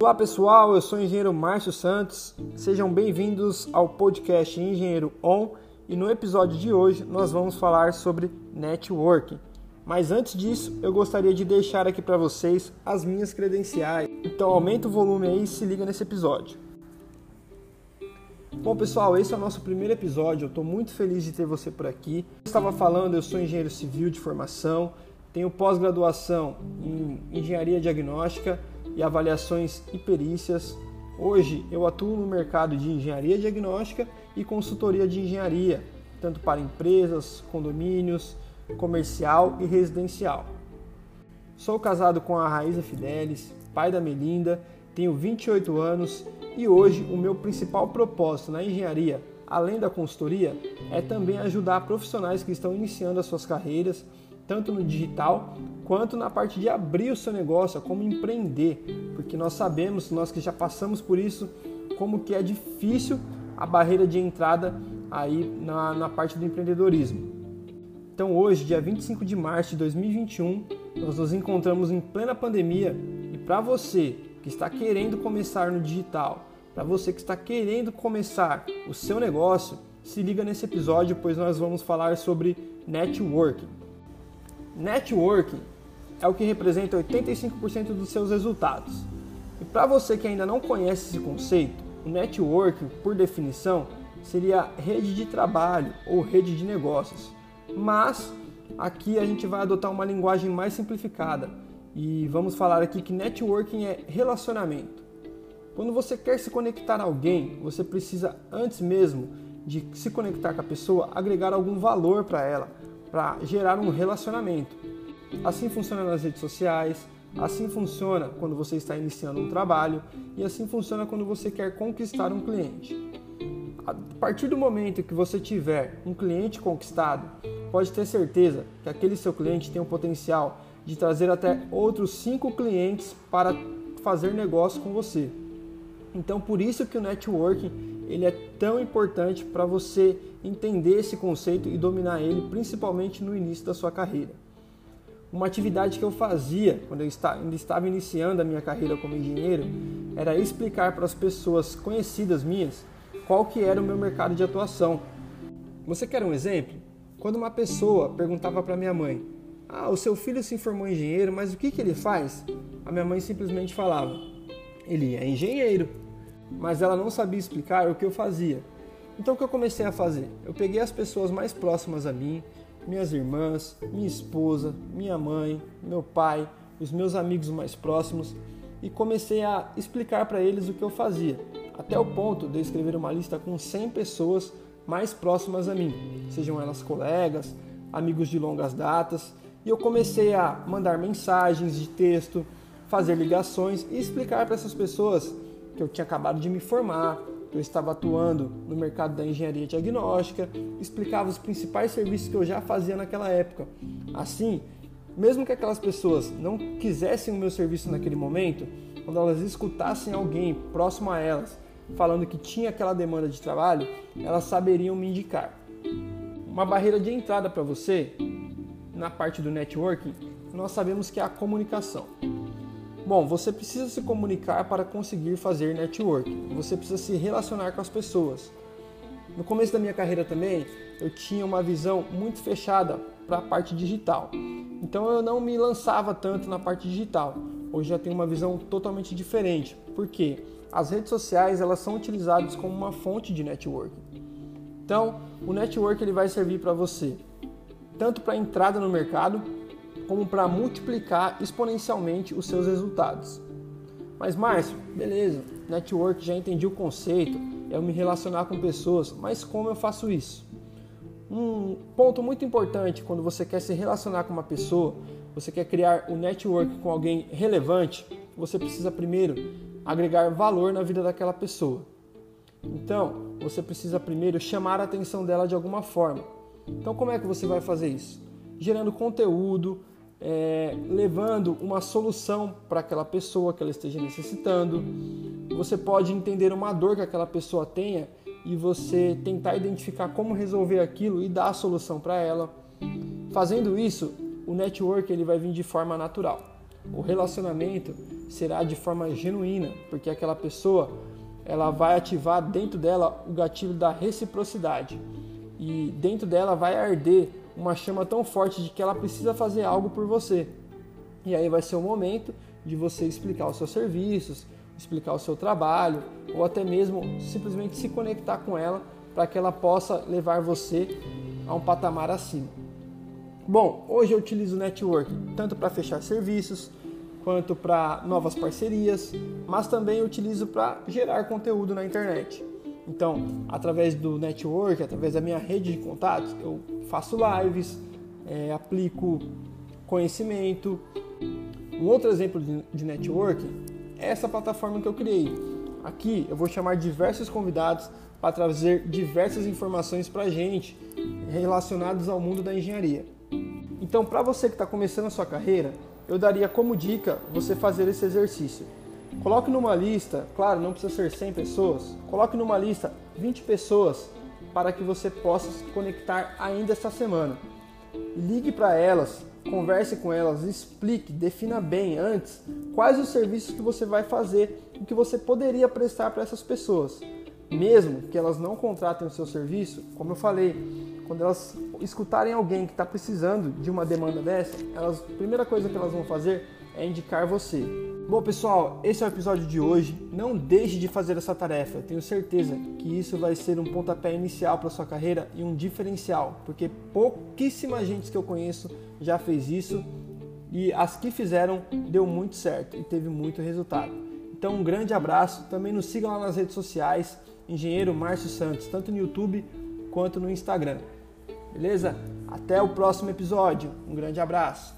Olá pessoal, eu sou o engenheiro Márcio Santos. Sejam bem-vindos ao podcast Engenheiro On e no episódio de hoje nós vamos falar sobre networking. Mas antes disso, eu gostaria de deixar aqui para vocês as minhas credenciais. Então aumenta o volume aí e se liga nesse episódio. Bom pessoal, esse é o nosso primeiro episódio. Eu estou muito feliz de ter você por aqui. Eu estava falando, eu sou engenheiro civil de formação, tenho pós-graduação em engenharia diagnóstica e avaliações e perícias. Hoje eu atuo no mercado de engenharia diagnóstica e consultoria de engenharia, tanto para empresas, condomínios, comercial e residencial. Sou casado com a Raíza Fidelis, pai da Melinda, tenho 28 anos e hoje o meu principal propósito na engenharia, além da consultoria, é também ajudar profissionais que estão iniciando as suas carreiras, tanto no digital quanto na parte de abrir o seu negócio, como empreender, porque nós sabemos, nós que já passamos por isso, como que é difícil a barreira de entrada aí na, na parte do empreendedorismo. Então hoje, dia 25 de março de 2021, nós nos encontramos em plena pandemia e para você que está querendo começar no digital, para você que está querendo começar o seu negócio, se liga nesse episódio, pois nós vamos falar sobre networking. Networking é o que representa 85% dos seus resultados. E para você que ainda não conhece esse conceito, o networking, por definição, seria rede de trabalho ou rede de negócios. Mas aqui a gente vai adotar uma linguagem mais simplificada e vamos falar aqui que networking é relacionamento. Quando você quer se conectar a alguém, você precisa, antes mesmo de se conectar com a pessoa, agregar algum valor para ela, para gerar um relacionamento. Assim funciona nas redes sociais, assim funciona quando você está iniciando um trabalho e assim funciona quando você quer conquistar um cliente. A partir do momento que você tiver um cliente conquistado, pode ter certeza que aquele seu cliente tem o potencial de trazer até outros cinco clientes para fazer negócio com você. Então, por isso que o networking ele é tão importante para você entender esse conceito e dominar ele, principalmente no início da sua carreira. Uma atividade que eu fazia quando eu ainda estava iniciando a minha carreira como engenheiro era explicar para as pessoas conhecidas minhas qual que era o meu mercado de atuação. Você quer um exemplo? Quando uma pessoa perguntava para minha mãe: "Ah, o seu filho se formou engenheiro, mas o que que ele faz?" A minha mãe simplesmente falava: ele é engenheiro, mas ela não sabia explicar o que eu fazia. Então o que eu comecei a fazer? Eu peguei as pessoas mais próximas a mim, minhas irmãs, minha esposa, minha mãe, meu pai, os meus amigos mais próximos e comecei a explicar para eles o que eu fazia, até o ponto de eu escrever uma lista com 100 pessoas mais próximas a mim, sejam elas colegas, amigos de longas datas, e eu comecei a mandar mensagens de texto, fazer ligações e explicar para essas pessoas que eu tinha acabado de me formar, que eu estava atuando no mercado da engenharia diagnóstica, explicava os principais serviços que eu já fazia naquela época. Assim, mesmo que aquelas pessoas não quisessem o meu serviço naquele momento, quando elas escutassem alguém próximo a elas falando que tinha aquela demanda de trabalho, elas saberiam me indicar. Uma barreira de entrada para você na parte do networking, nós sabemos que é a comunicação. Bom, você precisa se comunicar para conseguir fazer network. Você precisa se relacionar com as pessoas. No começo da minha carreira também, eu tinha uma visão muito fechada para a parte digital. Então eu não me lançava tanto na parte digital. Hoje já tenho uma visão totalmente diferente. Porque as redes sociais elas são utilizadas como uma fonte de network. Então, o network ele vai servir para você tanto para entrada no mercado como para multiplicar exponencialmente os seus resultados. Mas Márcio, beleza, network já entendi o conceito, é eu me relacionar com pessoas, mas como eu faço isso? Um ponto muito importante quando você quer se relacionar com uma pessoa, você quer criar um network com alguém relevante, você precisa primeiro agregar valor na vida daquela pessoa. Então, você precisa primeiro chamar a atenção dela de alguma forma. Então, como é que você vai fazer isso? Gerando conteúdo, é, levando uma solução para aquela pessoa que ela esteja necessitando. Você pode entender uma dor que aquela pessoa tenha e você tentar identificar como resolver aquilo e dar a solução para ela. Fazendo isso, o network ele vai vir de forma natural. o relacionamento será de forma genuína, porque aquela pessoa ela vai ativar dentro dela o gatilho da reciprocidade e dentro dela vai arder uma chama tão forte de que ela precisa fazer algo por você. E aí vai ser o momento de você explicar os seus serviços, explicar o seu trabalho ou até mesmo simplesmente se conectar com ela para que ela possa levar você a um patamar acima. Bom, hoje eu utilizo o network tanto para fechar serviços quanto para novas parcerias, mas também utilizo para gerar conteúdo na internet. Então, através do network, através da minha rede de contatos, eu faço lives, é, aplico conhecimento. Um outro exemplo de network é essa plataforma que eu criei. Aqui eu vou chamar diversos convidados para trazer diversas informações para a gente relacionadas ao mundo da engenharia. Então, para você que está começando a sua carreira, eu daria como dica você fazer esse exercício. Coloque numa lista, claro, não precisa ser 100 pessoas, coloque numa lista 20 pessoas para que você possa se conectar ainda esta semana. Ligue para elas, converse com elas, explique, defina bem antes quais os serviços que você vai fazer e que você poderia prestar para essas pessoas. Mesmo que elas não contratem o seu serviço, como eu falei, quando elas escutarem alguém que está precisando de uma demanda dessa, elas, a primeira coisa que elas vão fazer é indicar você. Bom, pessoal, esse é o episódio de hoje. Não deixe de fazer essa tarefa. Tenho certeza que isso vai ser um pontapé inicial para sua carreira e um diferencial, porque pouquíssima gente que eu conheço já fez isso e as que fizeram deu muito certo e teve muito resultado. Então, um grande abraço. Também nos sigam lá nas redes sociais, Engenheiro Márcio Santos, tanto no YouTube quanto no Instagram. Beleza? Até o próximo episódio. Um grande abraço.